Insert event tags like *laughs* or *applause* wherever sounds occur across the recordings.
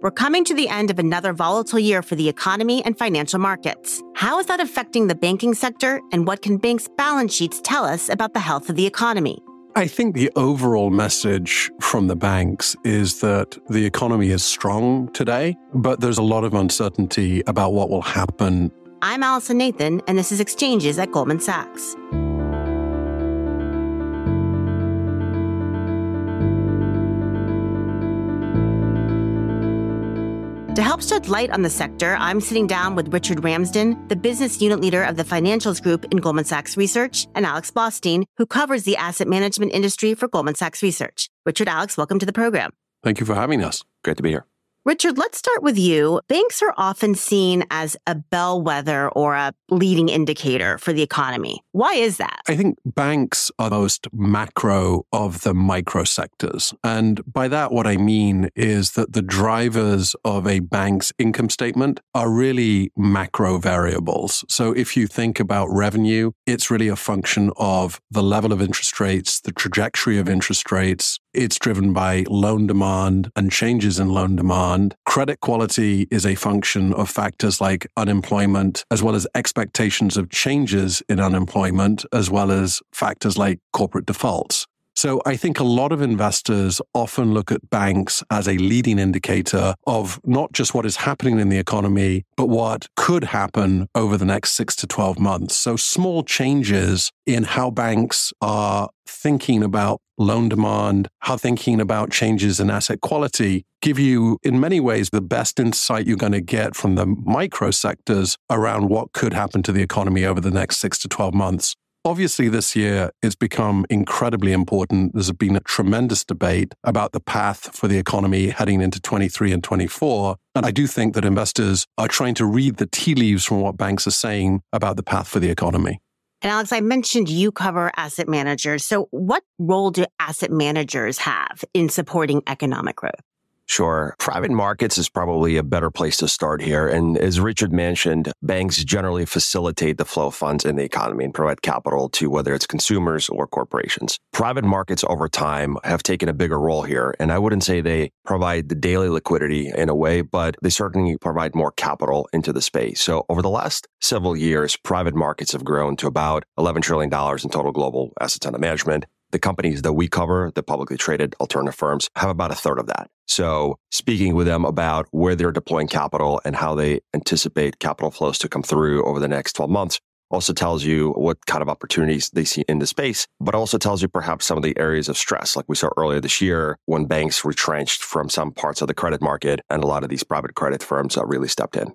We're coming to the end of another volatile year for the economy and financial markets. How is that affecting the banking sector, and what can banks' balance sheets tell us about the health of the economy? I think the overall message from the banks is that the economy is strong today, but there's a lot of uncertainty about what will happen. I'm Allison Nathan, and this is Exchanges at Goldman Sachs. To help shed light on the sector, I'm sitting down with Richard Ramsden, the business unit leader of the financials group in Goldman Sachs Research, and Alex Blostein, who covers the asset management industry for Goldman Sachs Research. Richard, Alex, welcome to the program. Thank you for having us. Great to be here. Richard, let's start with you. Banks are often seen as a bellwether or a leading indicator for the economy. Why is that? I think banks are the most macro of the micro sectors. And by that, what I mean is that the drivers of a bank's income statement are really macro variables. So if you think about revenue, it's really a function of the level of interest rates, the trajectory of interest rates. It's driven by loan demand and changes in loan demand. Credit quality is a function of factors like unemployment, as well as expectations of changes in unemployment, as well as factors like corporate defaults. So I think a lot of investors often look at banks as a leading indicator of not just what is happening in the economy, but what could happen over the next six to 12 months. So small changes in how banks are thinking about loan demand, how thinking about changes in asset quality give you, in many ways, the best insight you're going to get from the micro sectors around what could happen to the economy over the next six to 12 months. Obviously, this year it's become incredibly important. There's been a tremendous debate about the path for the economy heading into 23 and 24. And I do think that investors are trying to read the tea leaves from what banks are saying about the path for the economy. And Alex, I mentioned you cover asset managers. So, what role do asset managers have in supporting economic growth? Sure. Private markets is probably a better place to start here. And as Richard mentioned, banks generally facilitate the flow of funds in the economy and provide capital to whether it's consumers or corporations. Private markets over time have taken a bigger role here. And I wouldn't say they provide the daily liquidity in a way, but they certainly provide more capital into the space. So over the last several years, private markets have grown to about $11 trillion in total global assets under management the companies that we cover, the publicly traded alternative firms, have about a third of that. So speaking with them about where they're deploying capital and how they anticipate capital flows to come through over the next 12 months also tells you what kind of opportunities they see in the space, but also tells you perhaps some of the areas of stress, like we saw earlier this year when banks retrenched from some parts of the credit market and a lot of these private credit firms uh, really stepped in.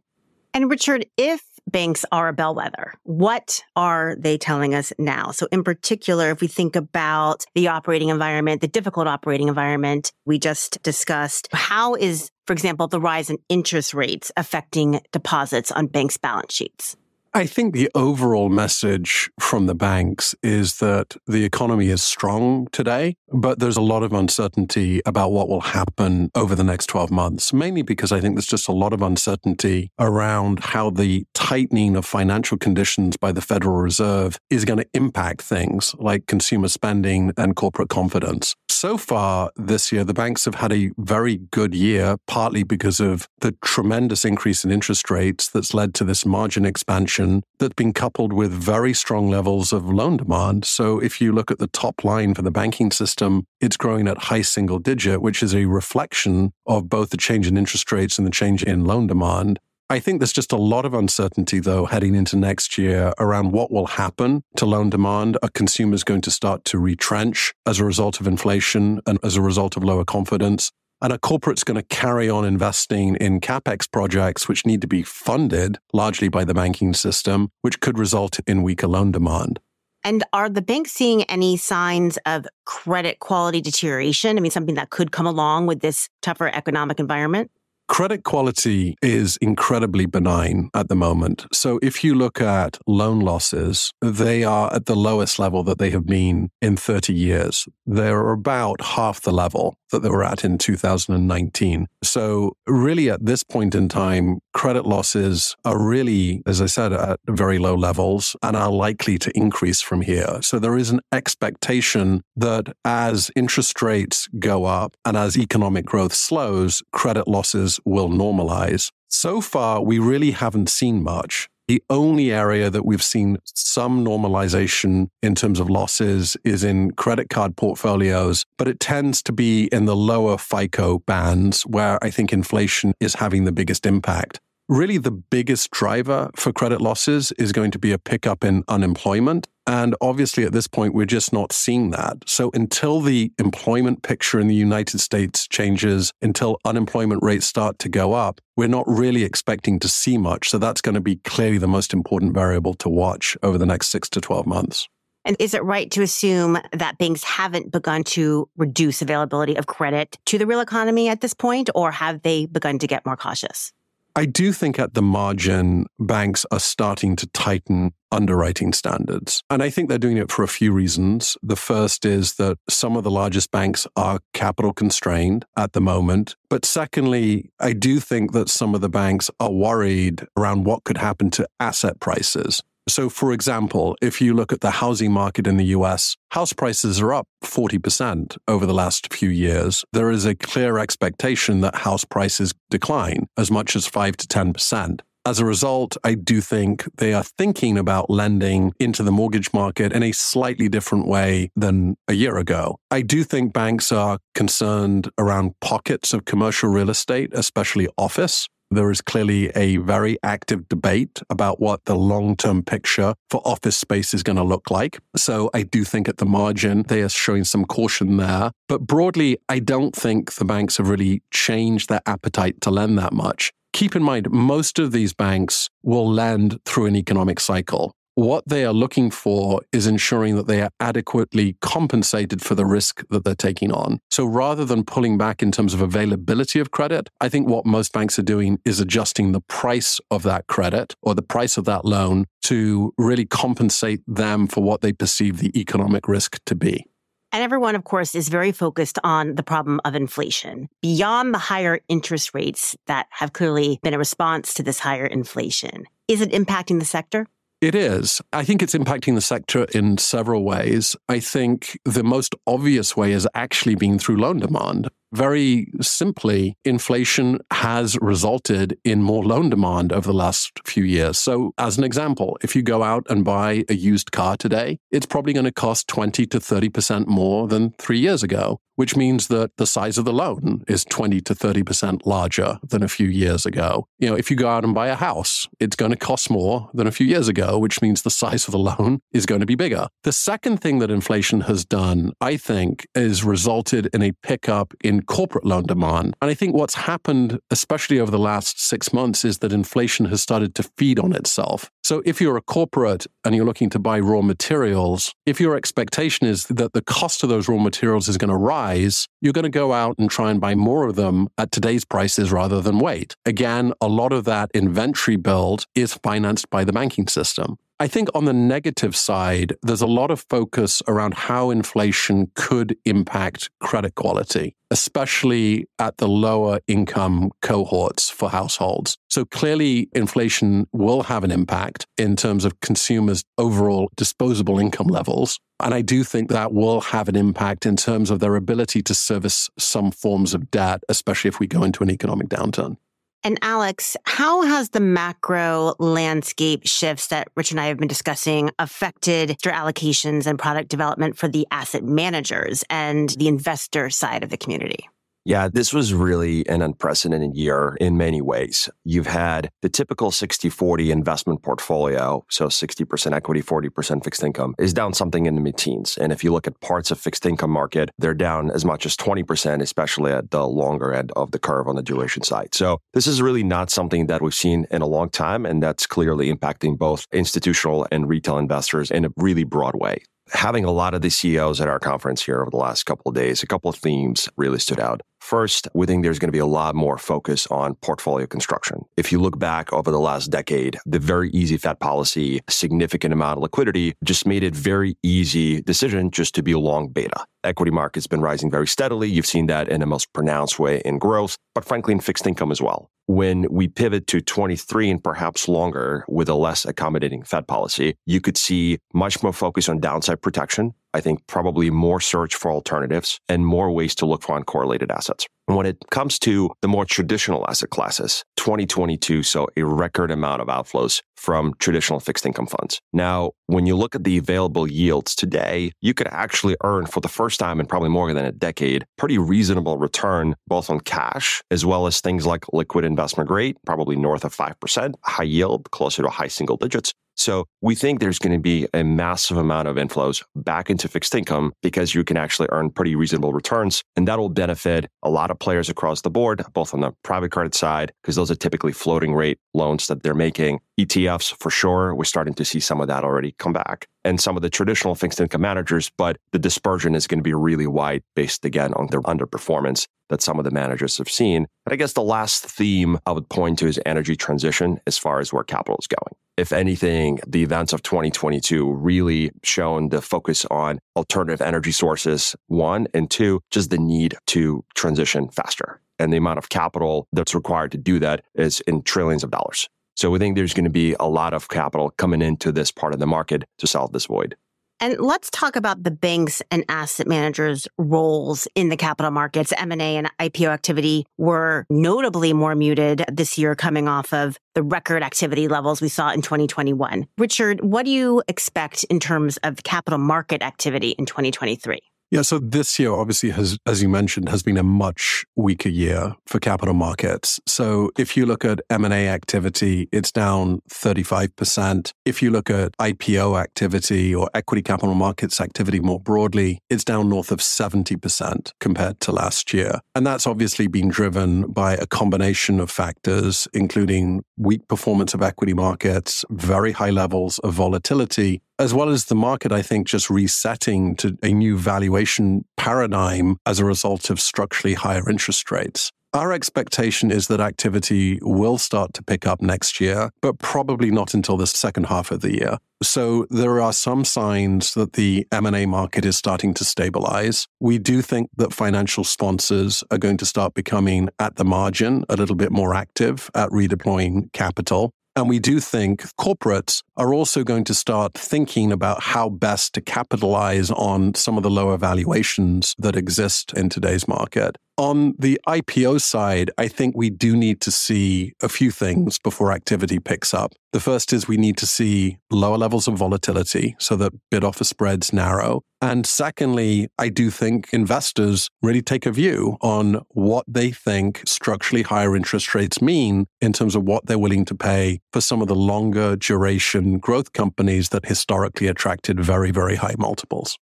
And Richard, if banks are a bellwether. What are they telling us now? So, in particular, if we think about the operating environment, the difficult operating environment we just discussed, how is, for example, the rise in interest rates affecting deposits on banks' balance sheets? I think the overall message from the banks is that the economy is strong today, but there's a lot of uncertainty about what will happen over the next 12 months, mainly because I think there's just a lot of uncertainty around how the tightening of financial conditions by the Federal Reserve is going to impact things like consumer spending and corporate confidence. So far this year, the banks have had a very good year, partly because of the tremendous increase in interest rates that's led to this margin expansion that's been coupled with very strong levels of loan demand. So if you look at the top line for the banking system, it's growing at high single digit, which is a reflection of both the change in interest rates and the change in loan demand. I think there's just a lot of uncertainty, though, heading into next year around what will happen to loan demand. Are consumers going to start to retrench as a result of inflation and as a result of lower confidence? And a corporate's going to carry on investing in capex projects, which need to be funded largely by the banking system, which could result in weaker loan demand. And are the banks seeing any signs of credit quality deterioration? I mean, something that could come along with this tougher economic environment? Credit quality is incredibly benign at the moment. So if you look at loan losses, they are at the lowest level that they have been in 30 years. They're about half the level that they were at in 2019. So really at this point in time, credit losses are really, as I said, at very low levels and are likely to increase from here. So there is an expectation that as interest rates go up and as economic growth slows, credit losses will normalize. So far, we really haven't seen much. The only area that we've seen some normalization in terms of losses is in credit card portfolios, but it tends to be in the lower FICO bands where I think inflation is having the biggest impact. Really, the biggest driver for credit losses is going to be a pickup in unemployment. And obviously, at this point, we're just not seeing that. So, until the employment picture in the United States changes, until unemployment rates start to go up, we're not really expecting to see much. So, that's going to be clearly the most important variable to watch over the next six to 12 months. And is it right to assume that banks haven't begun to reduce availability of credit to the real economy at this point, or have they begun to get more cautious? I do think at the margin, banks are starting to tighten underwriting standards. And I think they're doing it for a few reasons. The first is that some of the largest banks are capital constrained at the moment. But secondly, I do think that some of the banks are worried around what could happen to asset prices. So, for example, if you look at the housing market in the US, house prices are up 40% over the last few years. There is a clear expectation that house prices decline as much as 5 to 10%. As a result, I do think they are thinking about lending into the mortgage market in a slightly different way than a year ago. I do think banks are concerned around pockets of commercial real estate, especially office. There is clearly a very active debate about what the long term picture for office space is going to look like. So I do think at the margin, they are showing some caution there. But broadly, I don't think the banks have really changed their appetite to lend that much. Keep in mind, most of these banks will lend through an economic cycle. What they are looking for is ensuring that they are adequately compensated for the risk that they're taking on. So rather than pulling back in terms of availability of credit, I think what most banks are doing is adjusting the price of that credit or the price of that loan to really compensate them for what they perceive the economic risk to be. And everyone, of course, is very focused on the problem of inflation. Beyond the higher interest rates that have clearly been a response to this higher inflation, is it impacting the sector? It is. I think it's impacting the sector in several ways. I think the most obvious way is actually being through loan demand. Very simply, inflation has resulted in more loan demand over the last few years. So, as an example, if you go out and buy a used car today, it's probably going to cost 20 to 30% more than three years ago which means that the size of the loan is 20 to 30% larger than a few years ago. You know, if you go out and buy a house, it's going to cost more than a few years ago, which means the size of the loan *laughs* is going to be bigger. The second thing that inflation has done, I think, is resulted in a pickup in corporate loan demand. And I think what's happened, especially over the last six months, is that inflation has started to feed on itself. So if you're a corporate and you're looking to buy raw materials, if your expectation is that the cost of those raw materials is going to rise, you're going to go out and try and buy more of them at today's prices rather than wait. Again, a lot of that inventory build is financed by the banking system. I think on the negative side, there's a lot of focus around how inflation could impact credit quality, especially at the lower income cohorts for households. So clearly, inflation will have an impact in terms of consumers' overall disposable income levels. And I do think that will have an impact in terms of their ability to service some forms of debt, especially if we go into an economic downturn. And Alex, how has the macro landscape shifts that Rich and I have been discussing affected your allocations and product development for the asset managers and the investor side of the community? Yeah, this was really an unprecedented year in many ways. You've had the typical 60 40 investment portfolio, so 60% equity, 40% fixed income, is down something in the mid teens. And if you look at parts of fixed income market, they're down as much as 20%, especially at the longer end of the curve on the duration side. So this is really not something that we've seen in a long time. And that's clearly impacting both institutional and retail investors in a really broad way having a lot of the CEOs at our conference here over the last couple of days, a couple of themes really stood out. First, we think there's going to be a lot more focus on portfolio construction. If you look back over the last decade, the very easy Fed policy, significant amount of liquidity just made it very easy decision just to be long beta. Equity market's been rising very steadily. You've seen that in a most pronounced way in growth, but frankly in fixed income as well. When we pivot to 23 and perhaps longer with a less accommodating Fed policy, you could see much more focus on downside protection. I think probably more search for alternatives and more ways to look for uncorrelated assets. And when it comes to the more traditional asset classes, 2022 saw a record amount of outflows from traditional fixed income funds. Now, when you look at the available yields today, you could actually earn for the first time in probably more than a decade, pretty reasonable return, both on cash as well as things like liquid investment grade, probably north of 5%, high yield, closer to high single digits. So we think there's going to be a massive amount of inflows back into fixed income because you can actually earn pretty reasonable returns. And that will benefit a lot of players across the board, both on the private credit side, because those are typically floating rate loans that they're making. ETFs, for sure, we're starting to see some of that already come back. And some of the traditional fixed income managers, but the dispersion is going to be really wide based again on their underperformance that some of the managers have seen. And I guess the last theme I would point to is energy transition as far as where capital is going if anything, the events of 2022 really shown the focus on alternative energy sources, one, and two, just the need to transition faster. And the amount of capital that's required to do that is in trillions of dollars. So we think there's going to be a lot of capital coming into this part of the market to solve this void. And let's talk about the banks and asset managers' roles in the capital markets. M&A and IPO activity were notably more muted this year coming off of the record activity levels we saw in 2021. Richard, what do you expect in terms of capital market activity in 2023? Yeah, so this year obviously has, as you mentioned, has been a much weaker year for capital markets. So if you look at M&A activity, it's down 35%. If you look at IPO activity or equity capital markets activity more broadly, it's down north of 70% compared to last year. And that's obviously been driven by a combination of factors, including weak performance of equity markets, very high levels of volatility, as well as the market, I think, just resetting to a new valuation paradigm as a result of structurally higher interest rates. Our expectation is that activity will start to pick up next year, but probably not until the second half of the year. So there are some signs that the M&A market is starting to stabilize. We do think that financial sponsors are going to start becoming at the margin a little bit more active at redeploying capital. And we do think corporates are also going to start thinking about how best to capitalize on some of the lower valuations that exist in today's market. On the IPO side, I think we do need to see a few things before activity picks up. The first is we need to see lower levels of volatility so that bid offer spreads narrow. And secondly, I do think investors really take a view on what they think structurally higher interest rates mean in terms of what they're willing to pay for some of the longer duration growth companies that historically attracted very, very high multiples.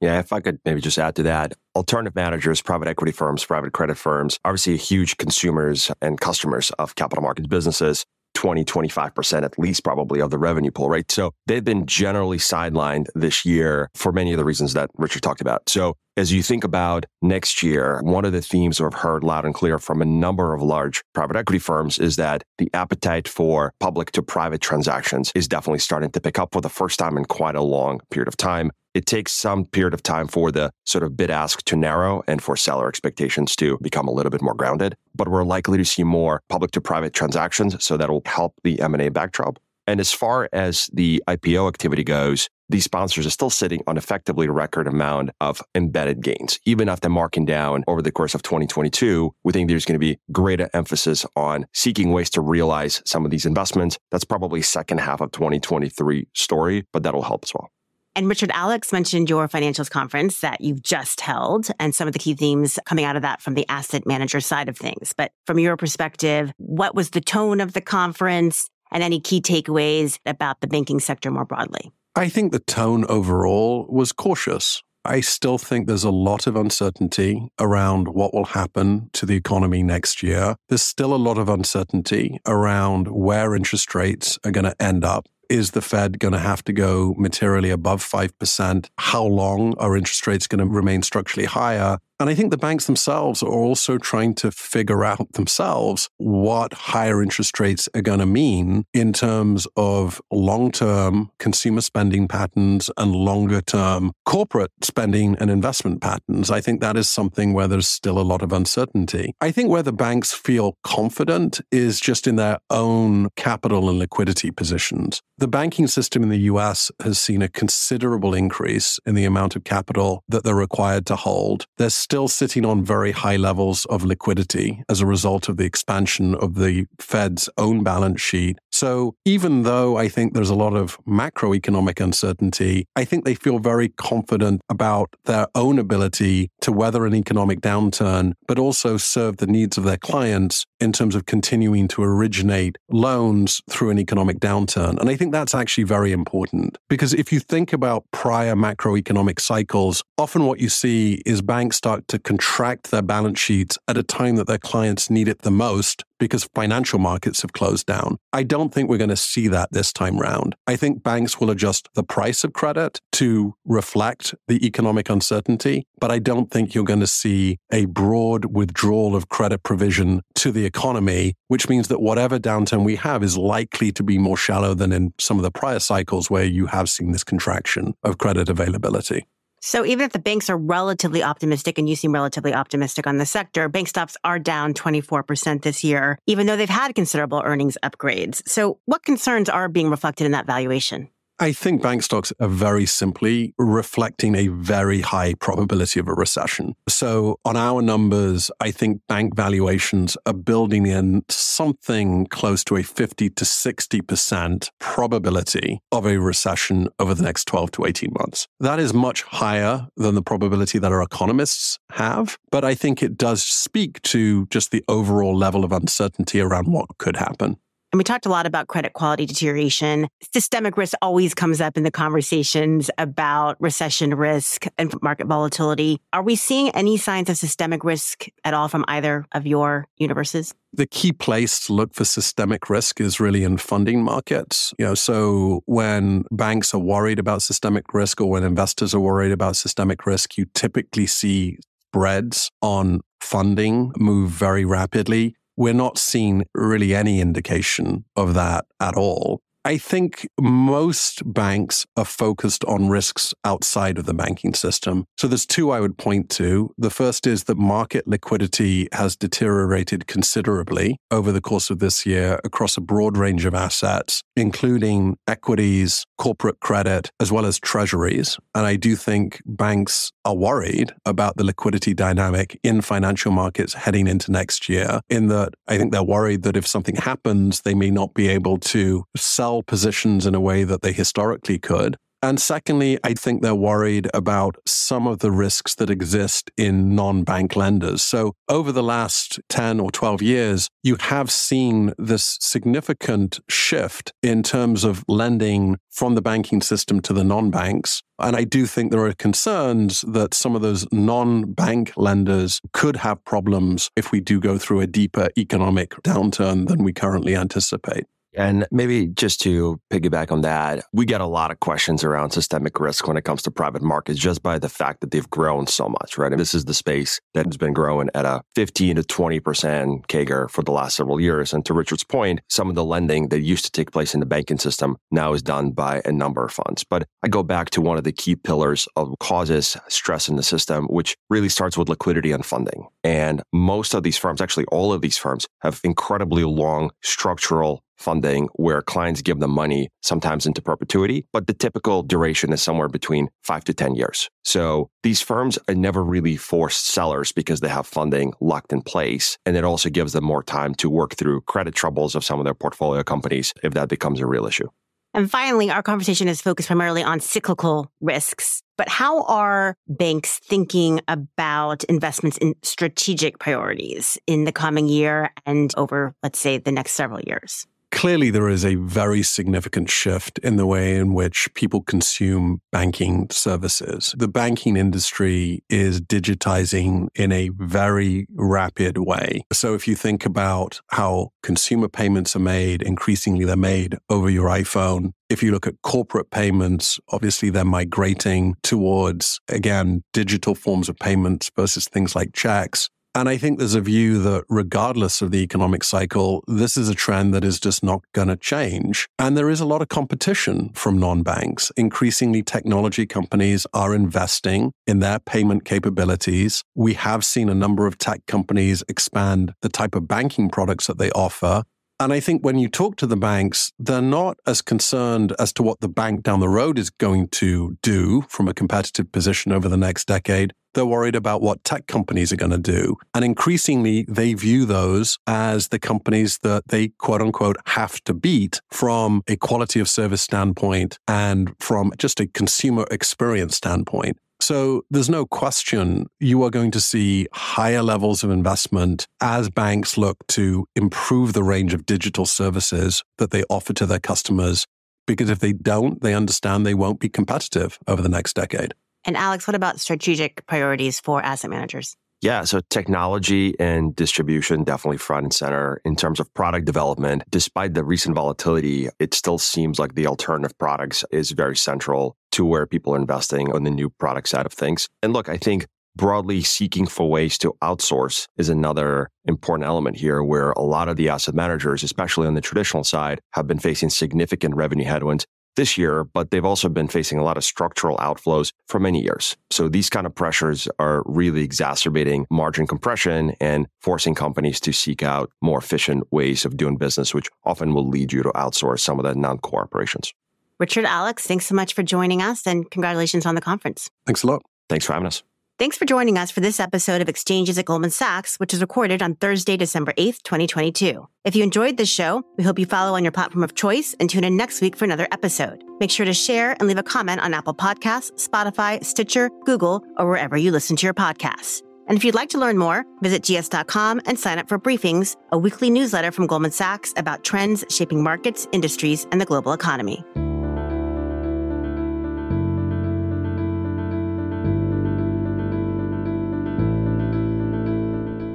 Yeah, if I could maybe just add to that, alternative managers, private equity firms, private credit firms, obviously huge consumers and customers of capital markets businesses. 20, 25% at least probably of the revenue pool, right? So they've been generally sidelined this year for many of the reasons that Richard talked about. So as you think about next year, one of the themes we've heard loud and clear from a number of large private equity firms is that the appetite for public to private transactions is definitely starting to pick up for the first time in quite a long period of time it takes some period of time for the sort of bid ask to narrow and for seller expectations to become a little bit more grounded. But we're likely to see more public to private transactions, so that'll help the M&A backdrop. And as far as the IPO activity goes, these sponsors are still sitting on effectively a record amount of embedded gains. Even after marking down over the course of 2022, we think there's going to be greater emphasis on seeking ways to realize some of these investments. That's probably second half of 2023 story, but that'll help as well. And Richard Alex mentioned your financials conference that you've just held and some of the key themes coming out of that from the asset manager side of things. But from your perspective, what was the tone of the conference and any key takeaways about the banking sector more broadly? I think the tone overall was cautious. I still think there's a lot of uncertainty around what will happen to the economy next year. There's still a lot of uncertainty around where interest rates are going to end up. Is the Fed going to have to go materially above 5%? How long are interest rates going to remain structurally higher? And I think the banks themselves are also trying to figure out themselves what higher interest rates are going to mean in terms of long term consumer spending patterns and longer term corporate spending and investment patterns. I think that is something where there's still a lot of uncertainty. I think where the banks feel confident is just in their own capital and liquidity positions. The banking system in the US has seen a considerable increase in the amount of capital that they're required to hold. There's still sitting on very high levels of liquidity as a result of the expansion of the Fed's own balance sheet. So even though I think there's a lot of macroeconomic uncertainty, I think they feel very confident about their own ability to weather an economic downturn, but also serve the needs of their clients in terms of continuing to originate loans through an economic downturn. And I think that's actually very important because if you think about prior macroeconomic cycles, often what you see is banks start to contract their balance sheets at a time that their clients need it the most because financial markets have closed down. I don't think we're going to see that this time round. I think banks will adjust the price of credit to reflect the economic uncertainty, but I don't think you're going to see a broad withdrawal of credit provision to the economy, which means that whatever downturn we have is likely to be more shallow than in some of the prior cycles where you have seen this contraction of credit availability. So even if the banks are relatively optimistic and you seem relatively optimistic on the sector, bank stocks are down 24% this year, even though they've had considerable earnings upgrades. So what concerns are being reflected in that valuation? I think bank stocks are very simply reflecting a very high probability of a recession. So on our numbers, I think bank valuations are building in something close to a 50 to 60% probability of a recession over the next 12 to 18 months. That is much higher than the probability that our economists have, but I think it does speak to just the overall level of uncertainty around what could happen. And we talked a lot about credit quality deterioration. Systemic risk always comes up in the conversations about recession risk and market volatility. Are we seeing any signs of systemic risk at all from either of your universes? The key place to look for systemic risk is really in funding markets. You know, so when banks are worried about systemic risk or when investors are worried about systemic risk, you typically see spreads on funding move very rapidly we're not seeing really any indication of that at all. I think most banks are focused on risks outside of the banking system. So there's two I would point to. The first is that market liquidity has deteriorated considerably over the course of this year across a broad range of assets, including equities, corporate credit, as well as treasuries. And I do think banks are worried about the liquidity dynamic in financial markets heading into next year, in that I think they're worried that if something happens, they may not be able to sell sell positions in a way that they historically could. And secondly, I think they're worried about some of the risks that exist in non bank lenders. So, over the last 10 or 12 years, you have seen this significant shift in terms of lending from the banking system to the non banks. And I do think there are concerns that some of those non bank lenders could have problems if we do go through a deeper economic downturn than we currently anticipate. And maybe just to piggyback on that, we get a lot of questions around systemic risk when it comes to private markets just by the fact that they've grown so much, right? And this is the space that has been growing at a 15 to 20% CAGR for the last several years. And to Richard's point, some of the lending that used to take place in the banking system now is done by a number of funds. But I go back to one of the key pillars of causes stress in the system, which really starts with liquidity and funding. And most of these firms, actually all of these firms, have incredibly long structural funding where clients give them money sometimes into perpetuity, but the typical duration is somewhere between five to 10 years. So these firms are never really forced sellers because they have funding locked in place. And it also gives them more time to work through credit troubles of some of their portfolio companies if that becomes a real issue. And finally, our conversation is focused primarily on cyclical risks. But how are banks thinking about investments in strategic priorities in the coming year and over, let's say, the next several years? Clearly there is a very significant shift in the way in which people consume banking services. The banking industry is digitizing in a very rapid way. So if you think about how consumer payments are made, increasingly they're made over your iPhone. If you look at corporate payments, obviously they're migrating towards, again, digital forms of payments versus things like checks. And I think there's a view that regardless of the economic cycle, this is a trend that is just not going to change. And there is a lot of competition from non banks. Increasingly, technology companies are investing in their payment capabilities. We have seen a number of tech companies expand the type of banking products that they offer. And I think when you talk to the banks, they're not as concerned as to what the bank down the road is going to do from a competitive position over the next decade They're worried about what tech companies are going to do. And increasingly, they view those as the companies that they quote unquote have to beat from a quality of service standpoint and from just a consumer experience standpoint. So there's no question you are going to see higher levels of investment as banks look to improve the range of digital services that they offer to their customers. Because if they don't, they understand they won't be competitive over the next decade. And Alex, what about strategic priorities for asset managers? Yeah, so technology and distribution definitely front and center in terms of product development. Despite the recent volatility, it still seems like the alternative products is very central to where people are investing on the new product side of things. And look, I think broadly seeking for ways to outsource is another important element here where a lot of the asset managers, especially on the traditional side, have been facing significant revenue headwinds this year, but they've also been facing a lot of structural outflows for many years. So these kind of pressures are really exacerbating margin compression and forcing companies to seek out more efficient ways of doing business, which often will lead you to outsource some of the non-core operations. Richard, Alex, thanks so much for joining us and congratulations on the conference. Thanks a lot. Thanks for having us. Thanks for joining us for this episode of Exchanges at Goldman Sachs, which is recorded on Thursday, December 8th, 2022. If you enjoyed this show, we hope you follow on your platform of choice and tune in next week for another episode. Make sure to share and leave a comment on Apple Podcasts, Spotify, Stitcher, Google, or wherever you listen to your podcasts. And if you'd like to learn more, visit gs.com and sign up for Briefings, a weekly newsletter from Goldman Sachs about trends shaping markets, industries, and the global economy.